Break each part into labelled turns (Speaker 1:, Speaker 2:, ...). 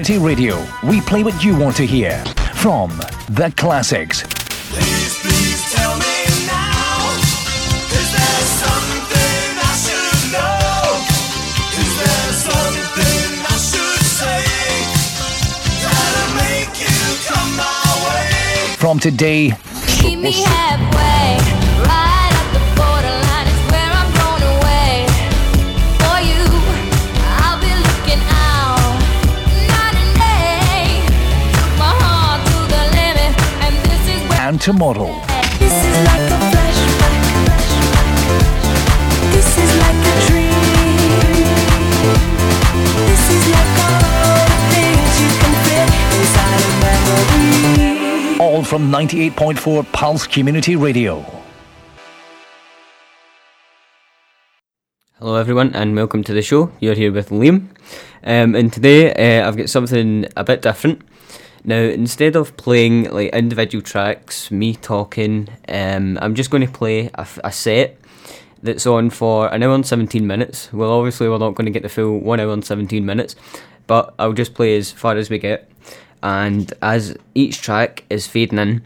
Speaker 1: Community Radio. We play what you want to hear from the classics
Speaker 2: Please, please tell me now. Is there something I should know? Is there something I should say that'll make you come my way?
Speaker 1: from today
Speaker 3: Meet me halfway, memory.
Speaker 1: All from 98.4 Pulse Community Radio.
Speaker 4: Hello, everyone, and welcome to the show. You're here with Liam, um, and today uh, I've got something a bit different. Now, instead of playing like individual tracks, me talking, um, I'm just going to play a set that's on for an hour and 17 minutes. Well, obviously, we're not going to get the full one hour and 17 minutes, but I'll just play as far as we get. And as each track is fading in,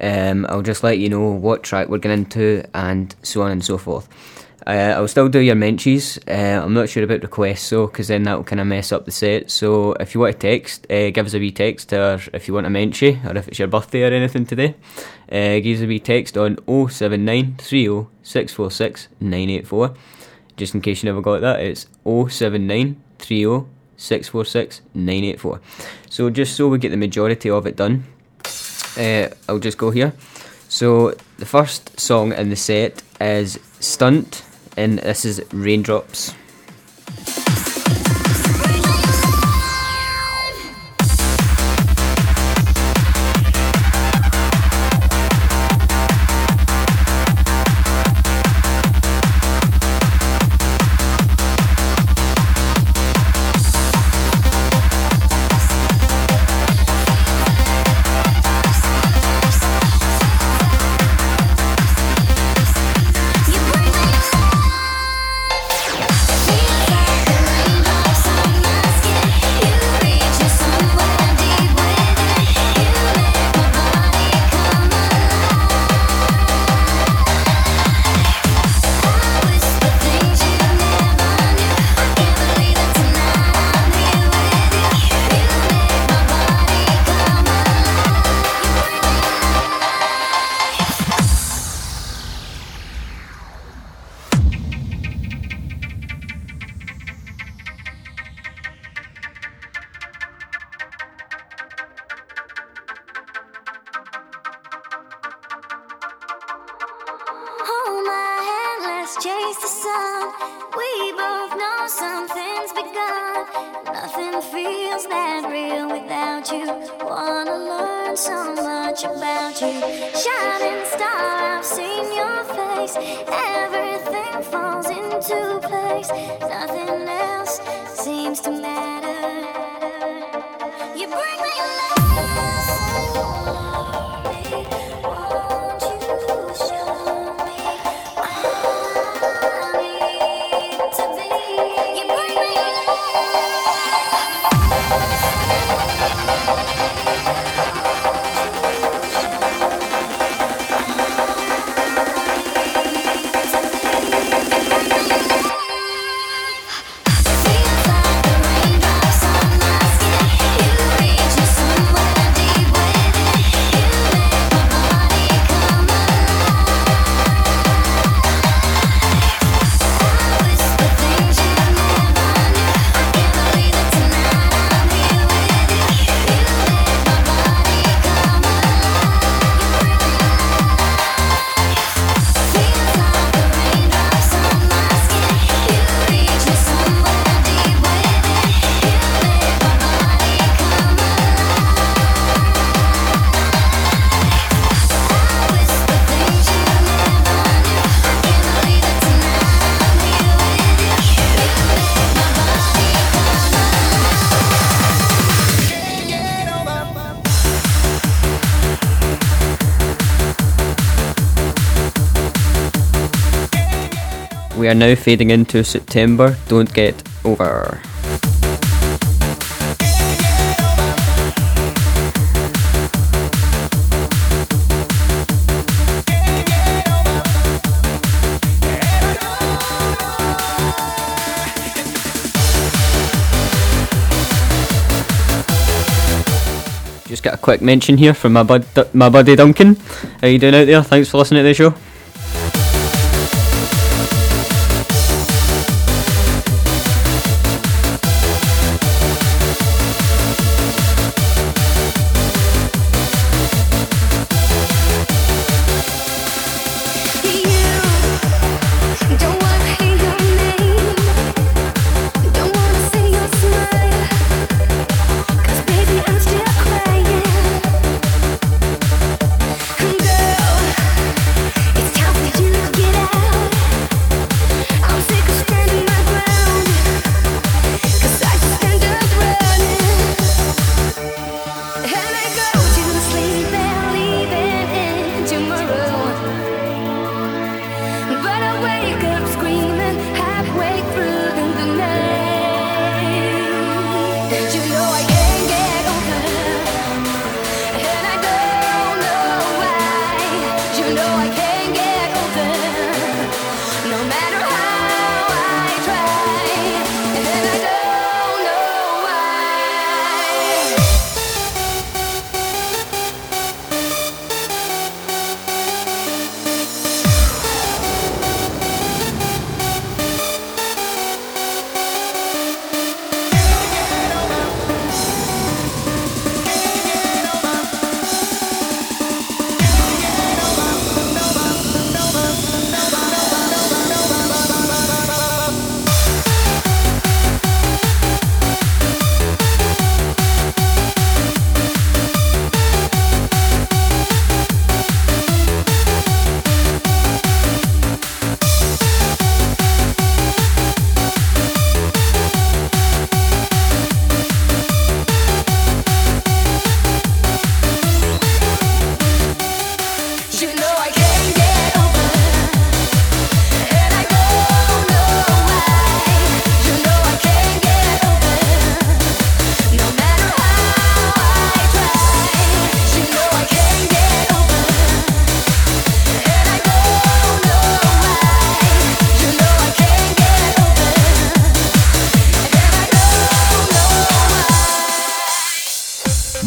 Speaker 4: um, I'll just let you know what track we're getting into and so on and so forth. Uh, I'll still do your mentions. Uh, I'm not sure about requests, so because then that will kind of mess up the set. So if you want to text, uh, give us a wee text, or if you want a mention, or if it's your birthday or anything today, uh, give us a wee text on 079 30 646 984. Just in case you never got that, it's 079 30 646 984. So just so we get the majority of it done, uh, I'll just go here. So the first song in the set is Stunt, and this is Raindrops.
Speaker 3: We
Speaker 4: are now fading into September. Don't get over.
Speaker 2: Just
Speaker 5: got a quick mention here from my bud, my buddy Duncan. How you doing out there? Thanks for listening to the show.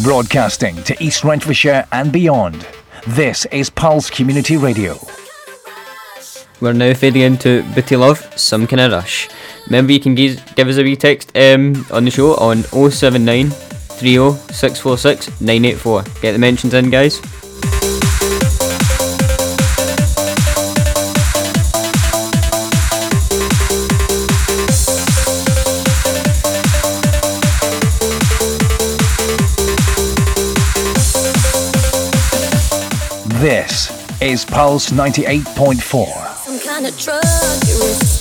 Speaker 1: broadcasting to East Renfrewshire and beyond. This is Pulse Community Radio.
Speaker 5: We're now fading into Booty Luv, Some Kind of Rush. Remember, you can give, give us a wee text um, on the show on 079 Get the mentions in, guys.
Speaker 1: This is Pulse 98.4.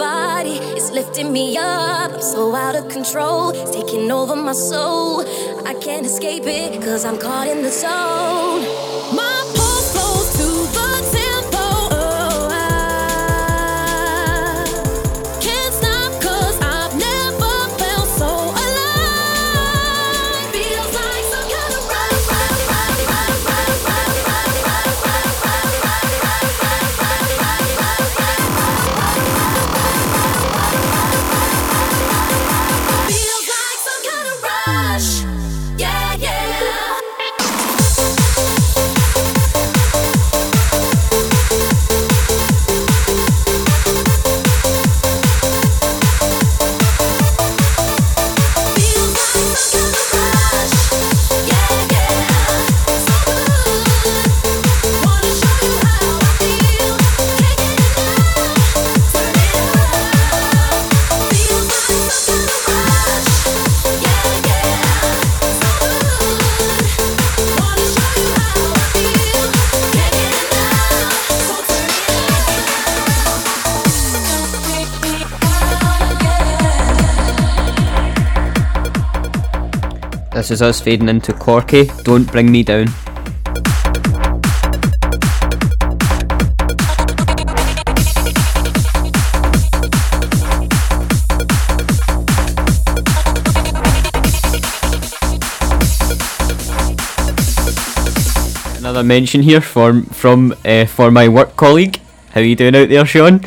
Speaker 6: body is lifting me up. I'm so out of control, it's taking over my soul. I can't escape it, cause I'm caught in the zone. My
Speaker 5: Is us fading into Corky. Don't bring me down. Another mention here from from uh, for my work colleague. How you doing out there, Sean?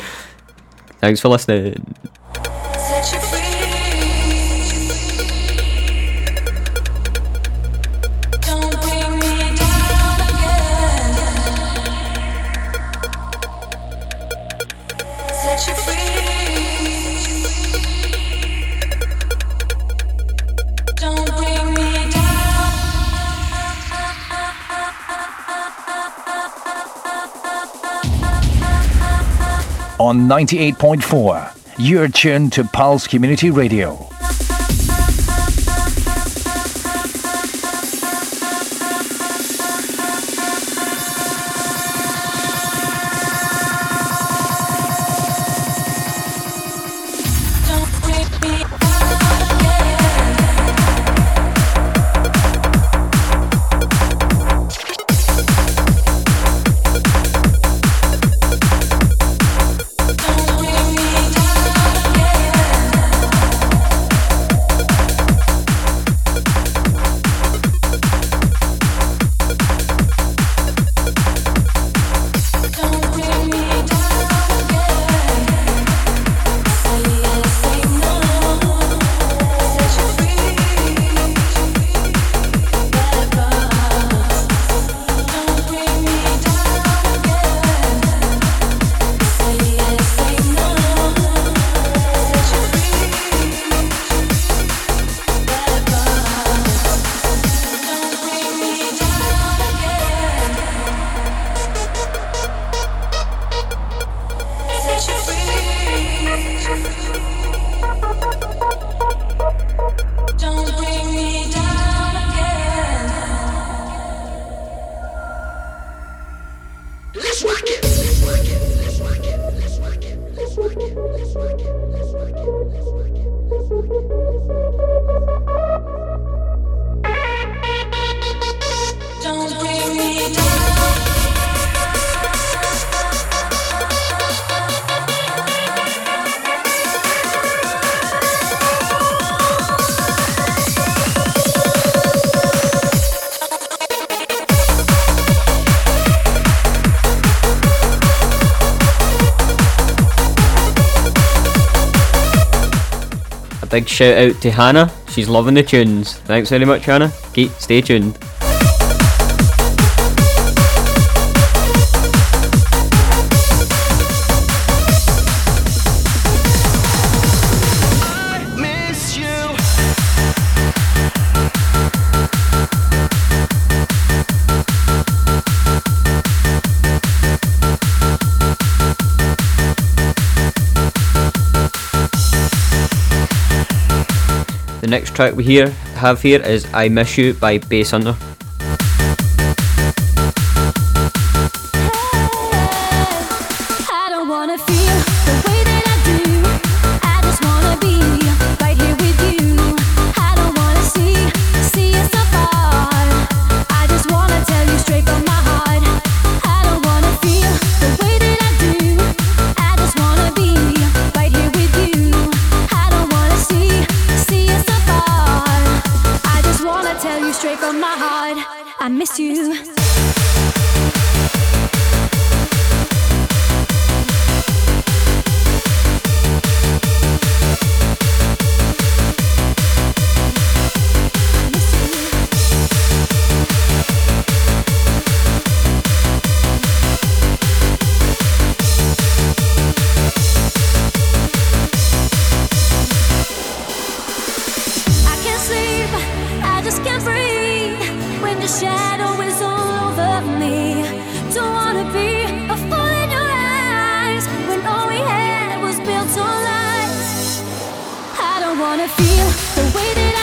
Speaker 5: Thanks for listening.
Speaker 7: on 98.4. You're tuned to Pulse Community Radio.
Speaker 5: Big shout out to Hannah. She's loving the tunes. Thanks very much, Hannah. Keep, stay tuned. next track we hear have here is I Miss You by
Speaker 6: Basshunter. wanna feel the way that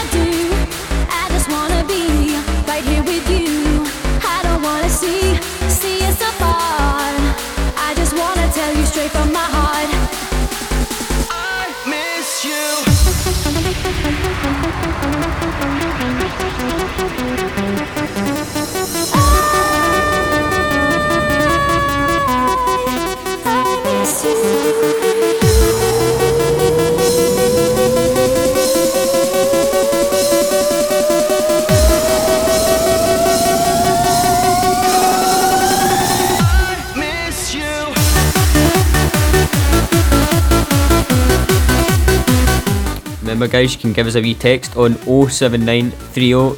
Speaker 4: remember, guys, you can give us a wee text on 07930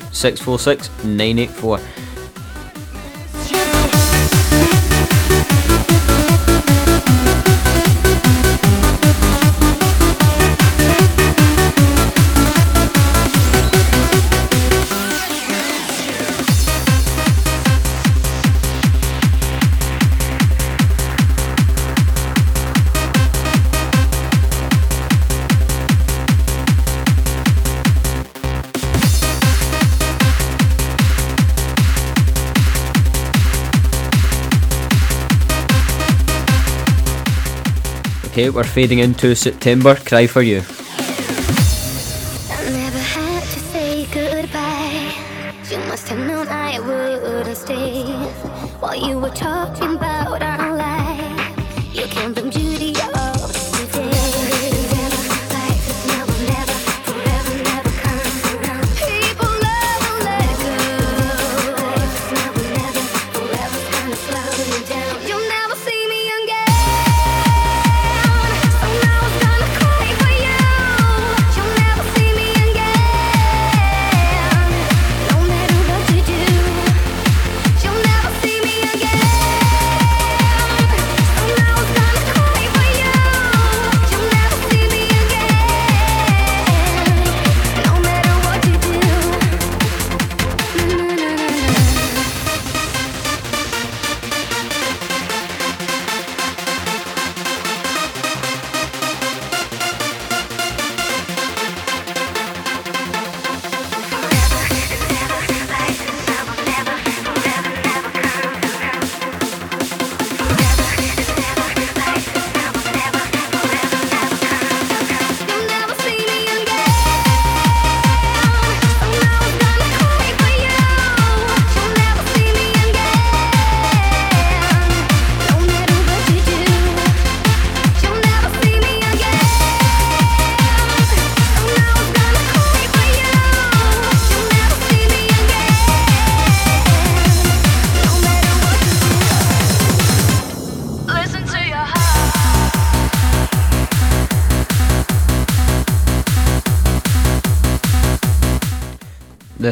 Speaker 4: Okay, we're fading into September. Cry for you.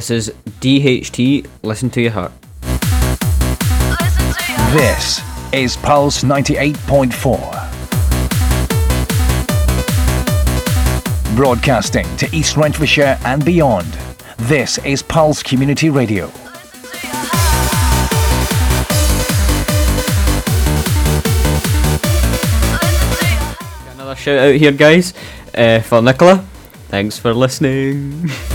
Speaker 5: This
Speaker 4: is DHT, Listen to Your Heart.
Speaker 1: This is Pulse 98.4. Broadcasting to East Renfrewshire and beyond. This is Pulse Community Radio.
Speaker 4: Another shout out here, guys, uh, for Nicola. Thanks for listening.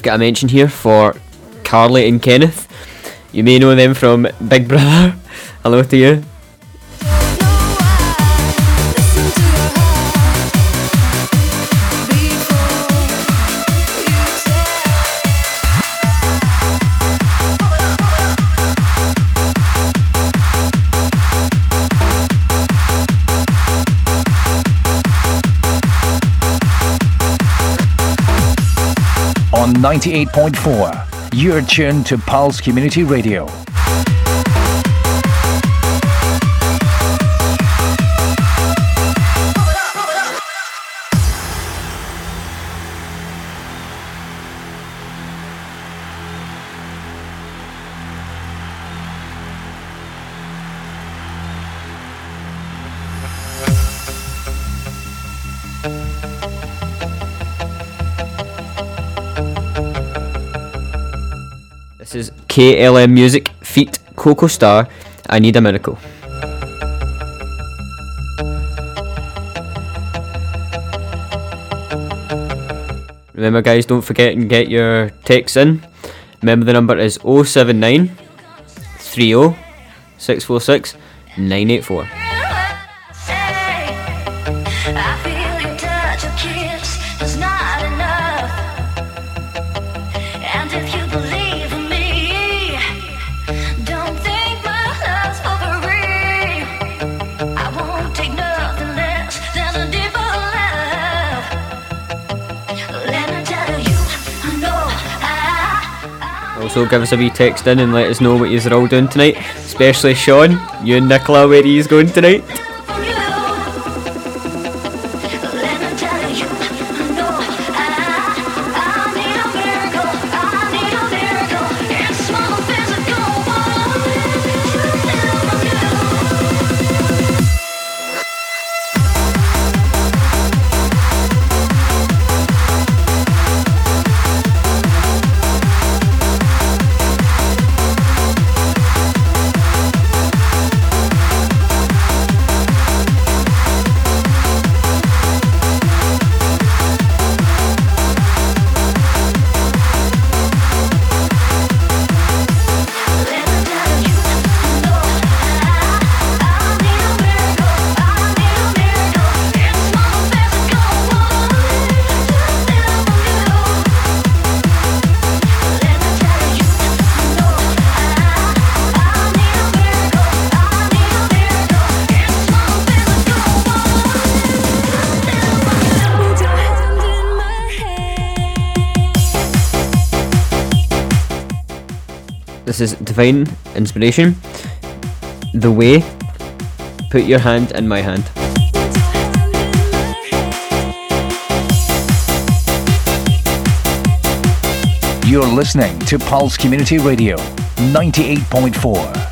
Speaker 5: I've got a
Speaker 4: mention here for Carly and Kenneth. You may know them from Big Brother. Hello to you.
Speaker 1: 98.4, you're tuned to Pulse Community Radio.
Speaker 4: KLM Music feat Coco Star. I need a miracle. Remember, guys, don't forget and get your texts in. Remember, the number is 079 30 646 984. Also, give us a wee text in and let us know what you're all doing tonight. Especially Sean, you and Nicola, where he's going tonight. Is Divine Inspiration. The Way. Put your hand in my hand.
Speaker 1: You're listening to Pulse Community Radio 98.4.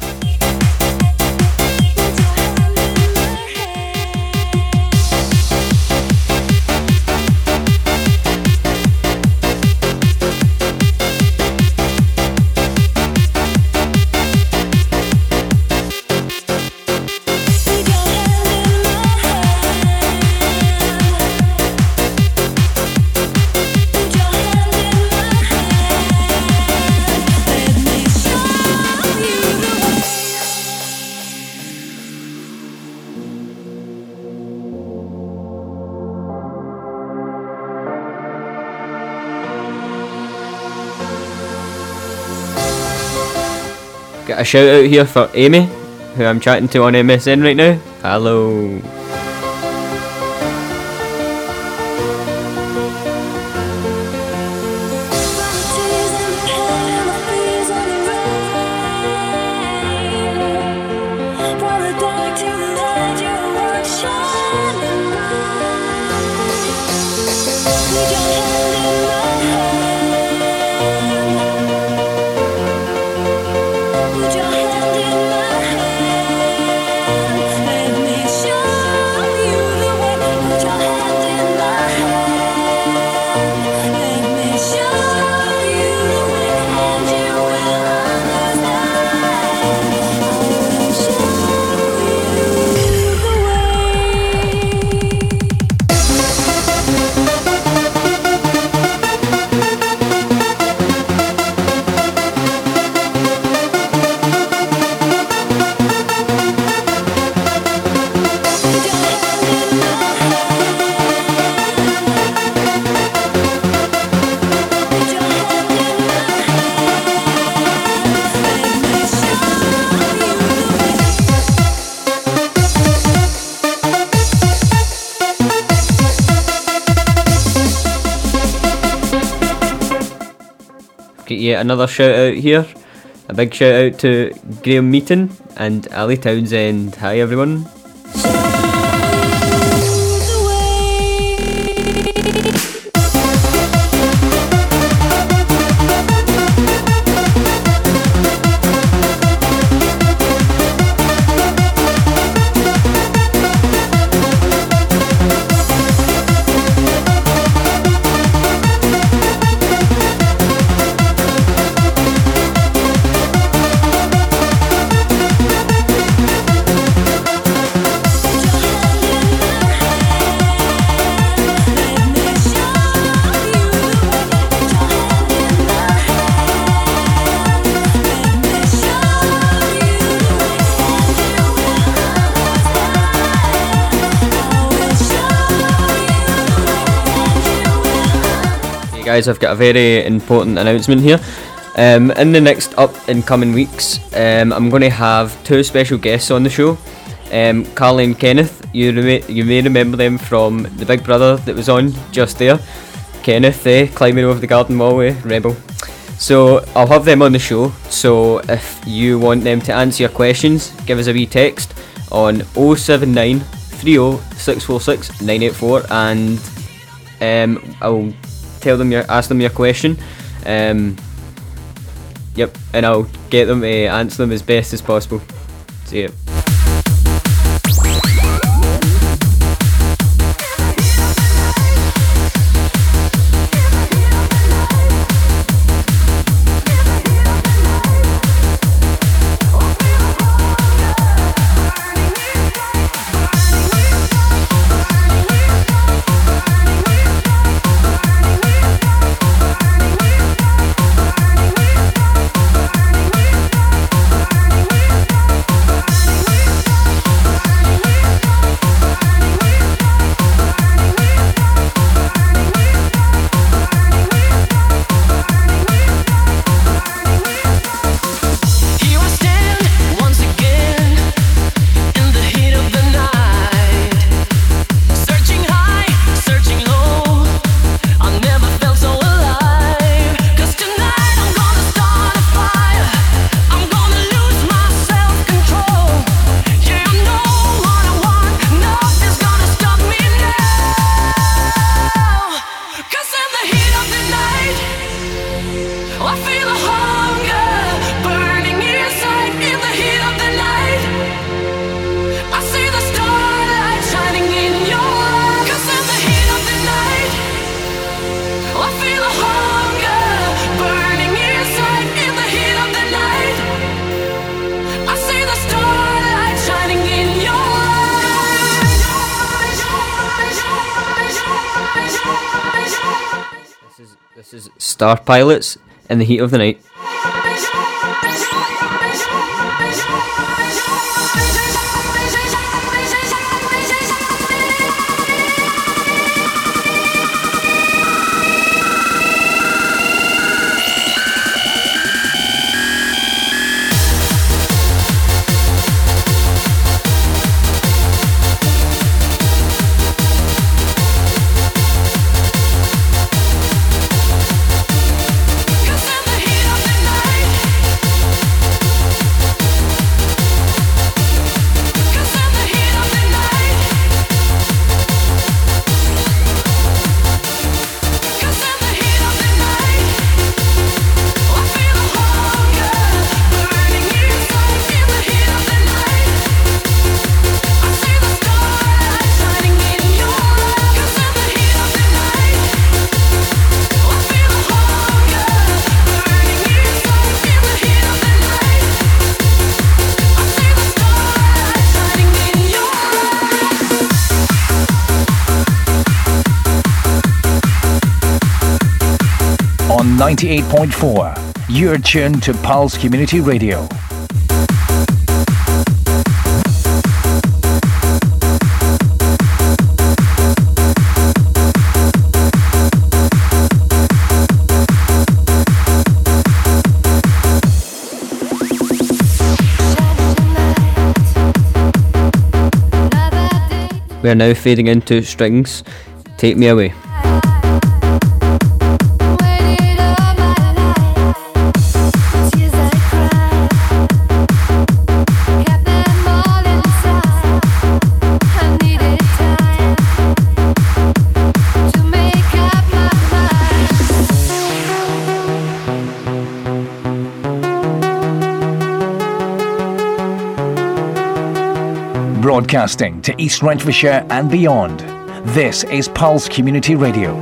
Speaker 4: a shout out here for Amy, who I'm chatting to on MSN right now. Hello.
Speaker 7: Another shout out here. A big shout out to Graham Meaton and Ali Townsend. Hi everyone. Guys, I've got a very important announcement here. Um, in the next up and coming weeks, um, I'm going to have two special guests on the show. Um, Carly and Kenneth, you, rem- you may remember them from the Big Brother that was on just there. Kenneth, eh, climbing over the garden wall, eh, rebel. So I'll have them on the show. So if you want them to answer your questions, give us a wee text on 079 30 and um, I'll tell them your ask them your question. Um, yep, and I'll get them to answer them as best as possible. See ya. Star Pilots in the heat of the night.
Speaker 1: 98.4, you're tuned to Pulse Community Radio.
Speaker 7: We are now fading into strings. Take me away. Broadcasting to East Renfrewshire and beyond. This is Pulse Community Radio.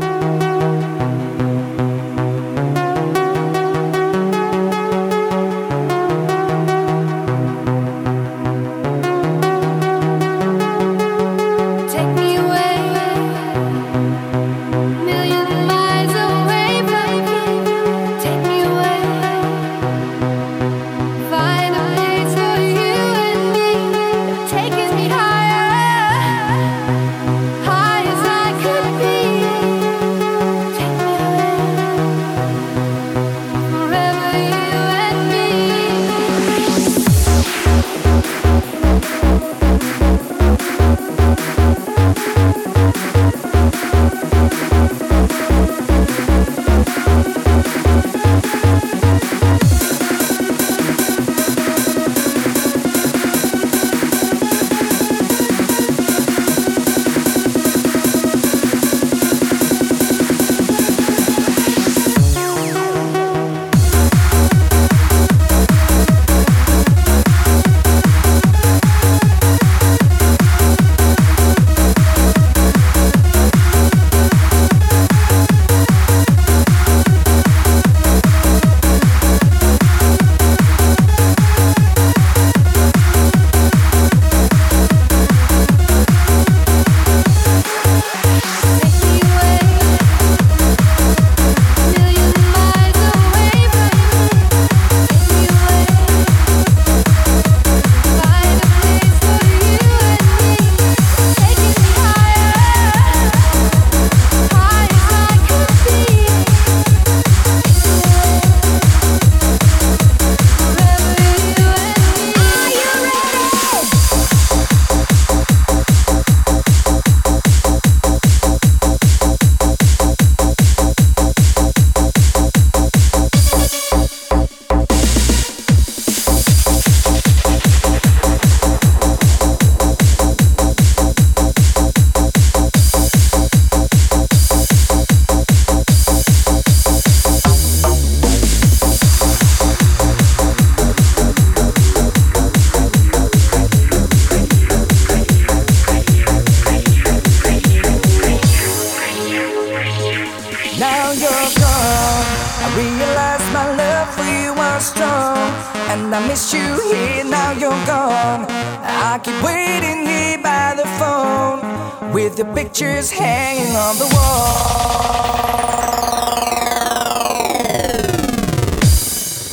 Speaker 8: Your pictures hanging on the wall.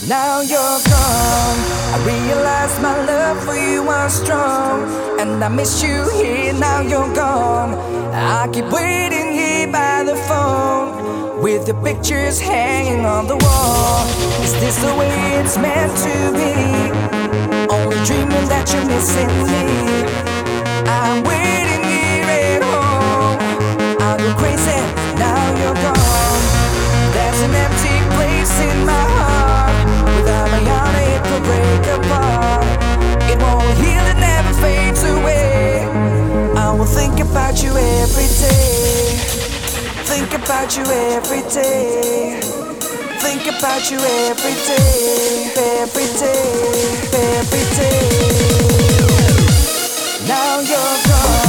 Speaker 8: Now you're gone. I realize my love for you was strong. And I miss you here, now you're gone. I keep waiting here by the phone. With your pictures hanging on the wall. Is this the way it's meant to be? Only dreaming that you're missing me. Now you're gone. There's an empty place in my heart. Without my it could break apart. It won't heal, it never fades away. I will think about you every day. Think about you every day. Think about you every day. Every day. Every day. Now you're gone.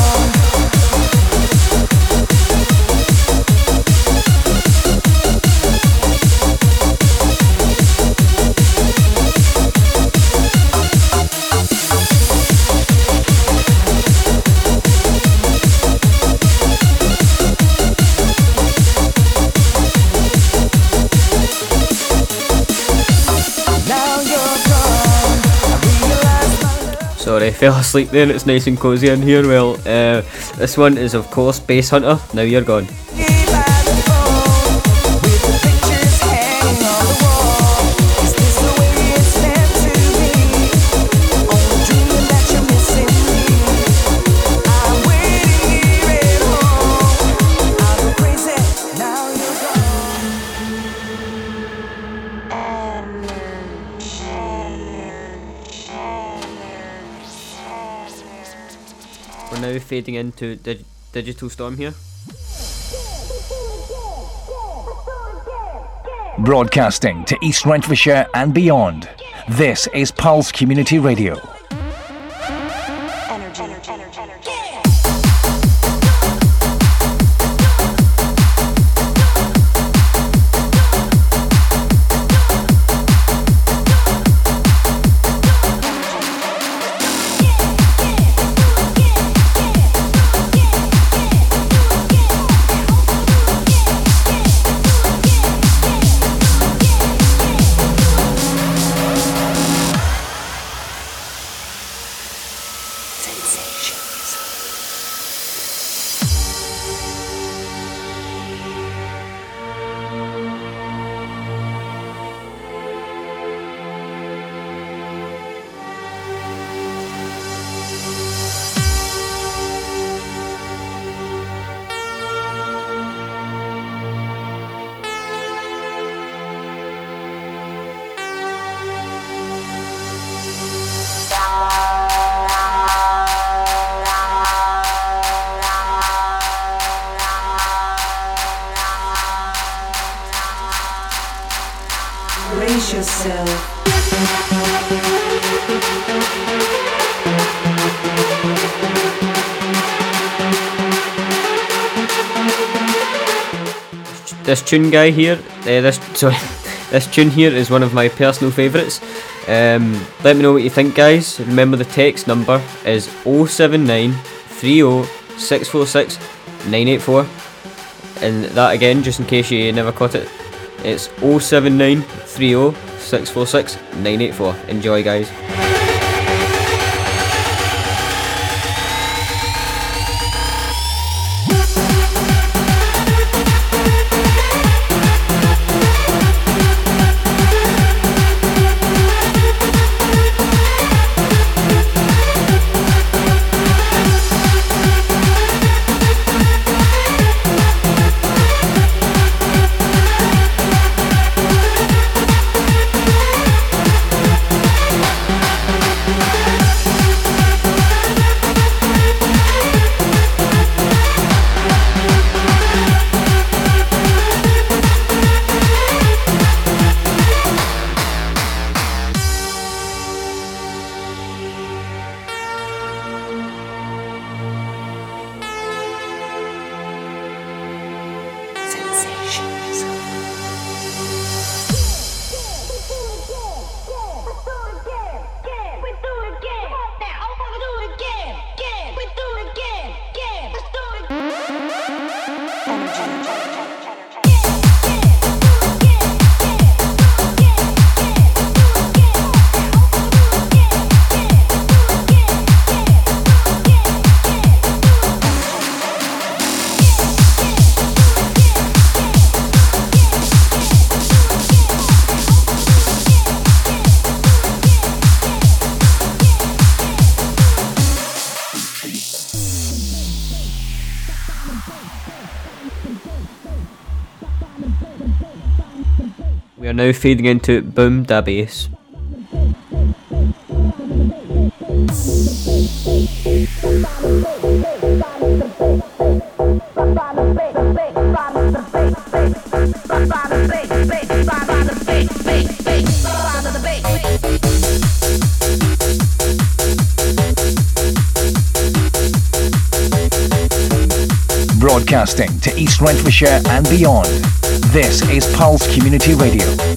Speaker 5: Fell asleep there. It's nice and cozy in here. Well, uh, this one is of course Basshunter. Now you're gone. Fading into dig- Digital Storm here.
Speaker 7: Broadcasting to East Renfrewshire and beyond. This is Pulse Community Radio.
Speaker 5: This tune guy here, uh, this sorry, this tune here is one of my personal favourites. Um, let me know what you think, guys. Remember the text number is 079 30 646 984. And that again, just in case you never caught it, it's 079 30 646 984. Enjoy, guys. Are now feeding into Boom Da
Speaker 1: To East Renfrewshire and beyond. This is Pulse Community Radio.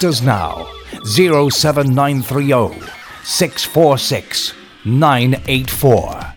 Speaker 1: Text us now 07930 646 984.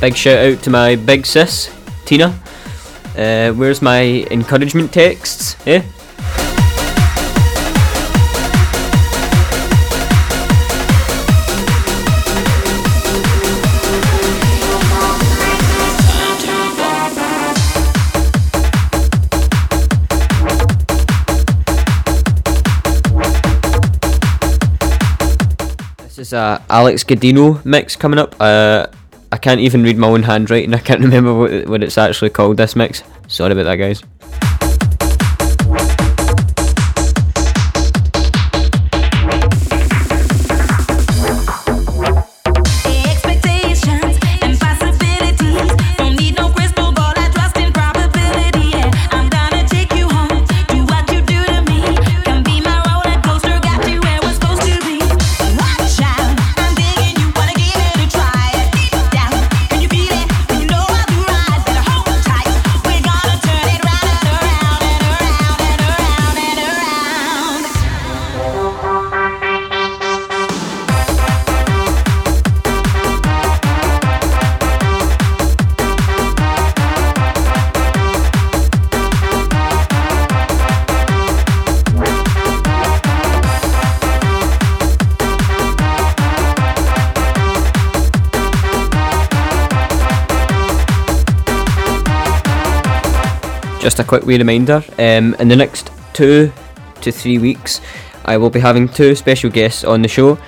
Speaker 5: Big shout out to my big sis, Tina. Uh, where's my encouragement texts? Eh? This is a Alex Gaudino mix coming up. Uh, I can't even read my own handwriting. I can't remember what, what it's actually called. This mix. Sorry about that, guys. Just a quick wee reminder um, in the next two to three weeks, I will be having two special guests on the show.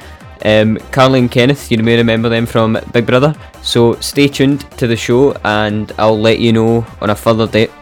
Speaker 5: Um, Carly and Kenneth, you may remember them from Big Brother. So stay tuned to the show and I'll let you know on a further date.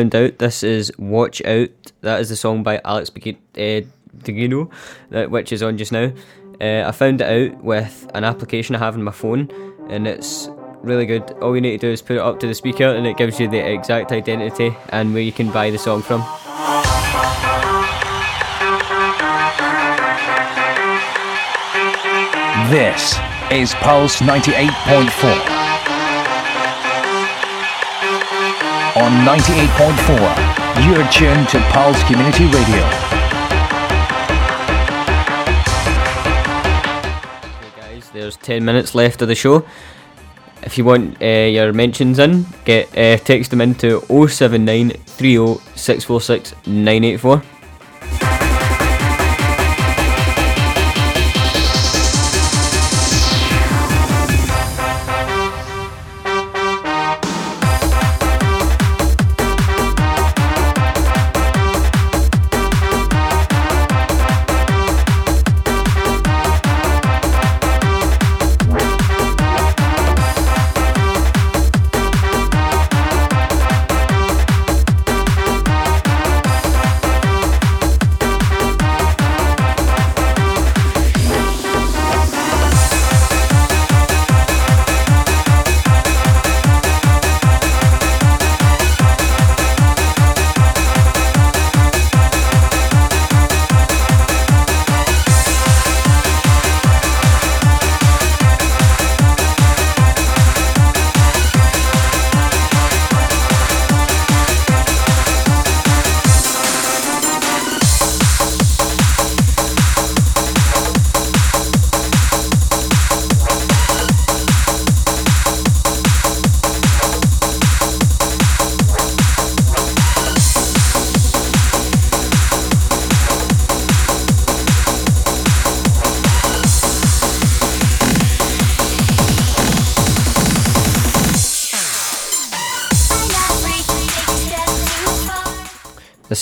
Speaker 5: Found out this is Watch Out. That is the song by Alex Begin- uh, which is on just now. Uh, I found it out with an application I have on my phone, and it's really good. All you need to do is put it up to the speaker, and it gives you the exact identity and where you can buy the song from.
Speaker 1: This is Pulse 98.4. On 98.4, you're tuned to Pulse Community Radio.
Speaker 5: Okay, guys, there's 10 minutes left of the show. If you want uh, your mentions in, get uh, text them into 079 30 646 984.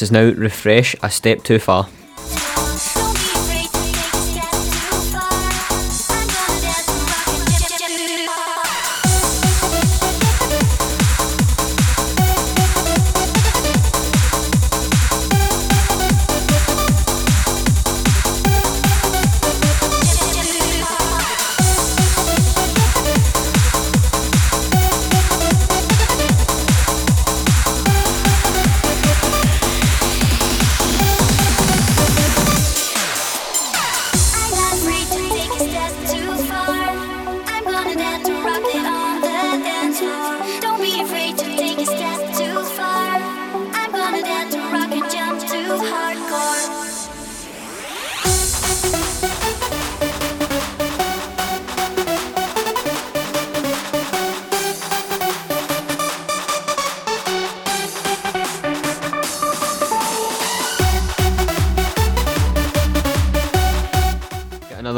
Speaker 5: Is now Refresh, a step too far.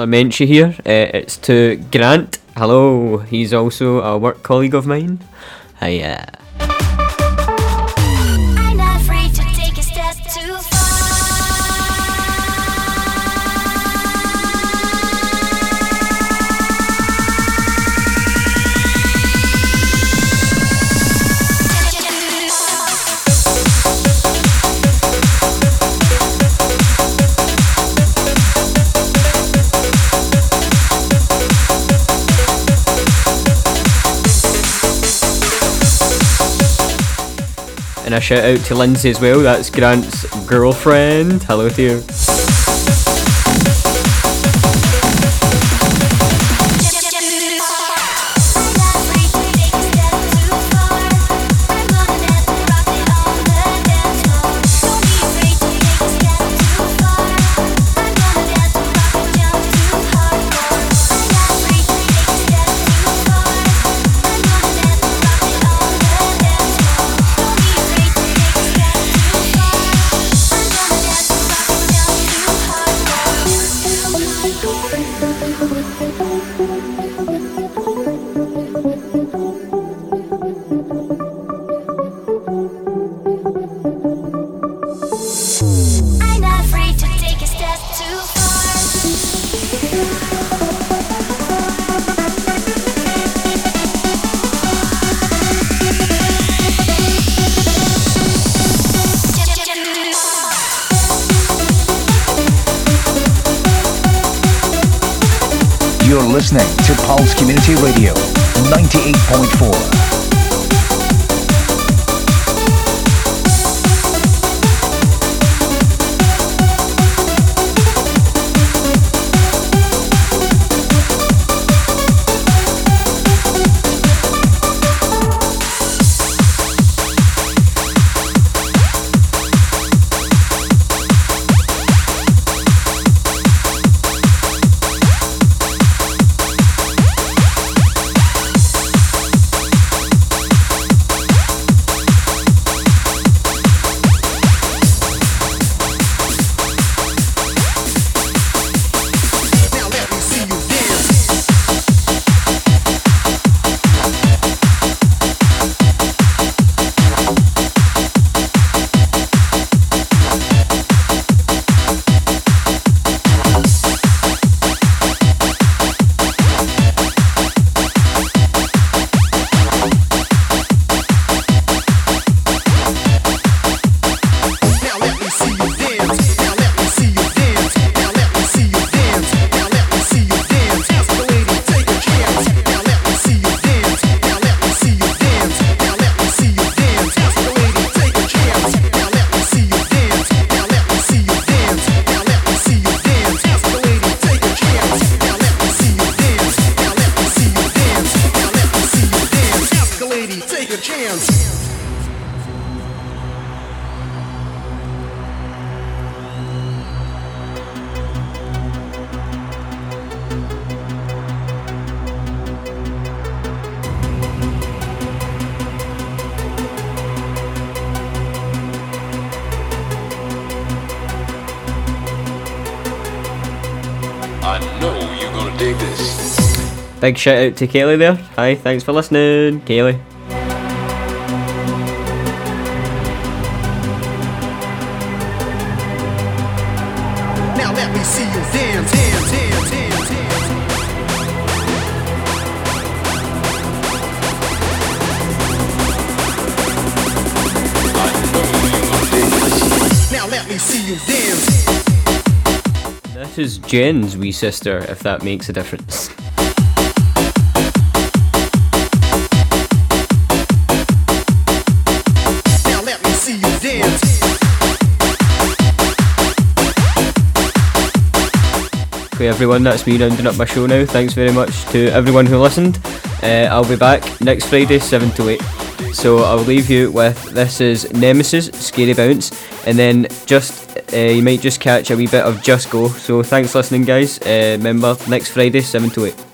Speaker 4: Another mention here. Uh, it's to Grant. Hello. He's also a work colleague of mine. Hiya. And a shout out to Lindsay as well. That's Grant's girlfriend. Hello to you.
Speaker 2: Dig this.
Speaker 4: Big shout out to Kaylee there. Hi, thanks for listening, Kaylee. Jen's wee sister, if that makes a difference.
Speaker 9: Now let me see you dance.
Speaker 4: Okay, everyone, that's me rounding up my show now. Thanks very much to everyone who listened. Uh, I'll be back next Friday, 7 to 8.
Speaker 5: So I'll leave you with this is Nemesis, Scary Bounce, and then just uh, you might just catch a wee bit of Just Go. So thanks for listening, guys. Uh, remember, next Friday, 7 to
Speaker 1: 8.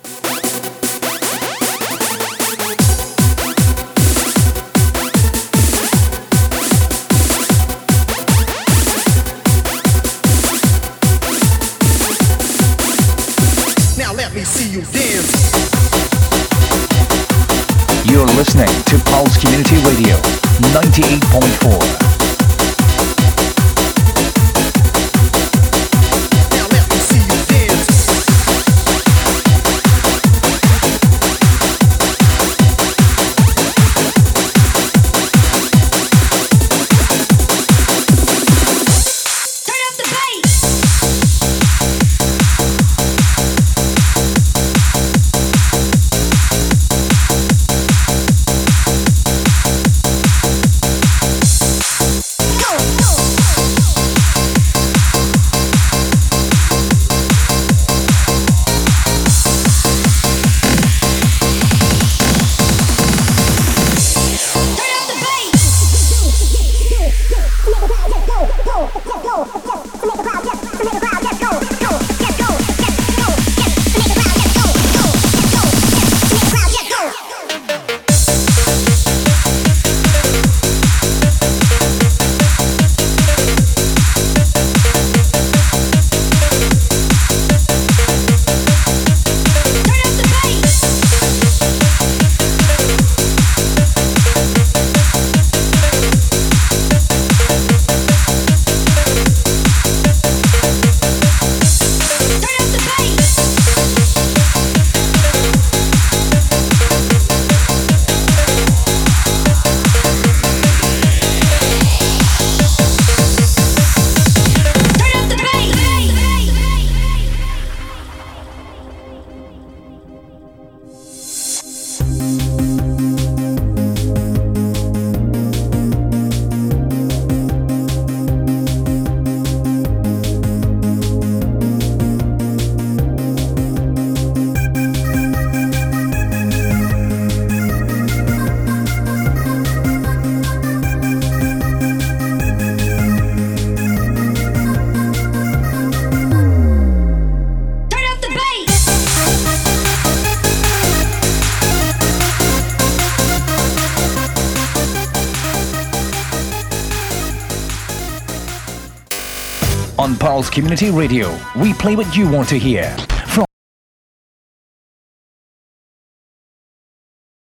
Speaker 1: Community Radio, we play what you want to hear.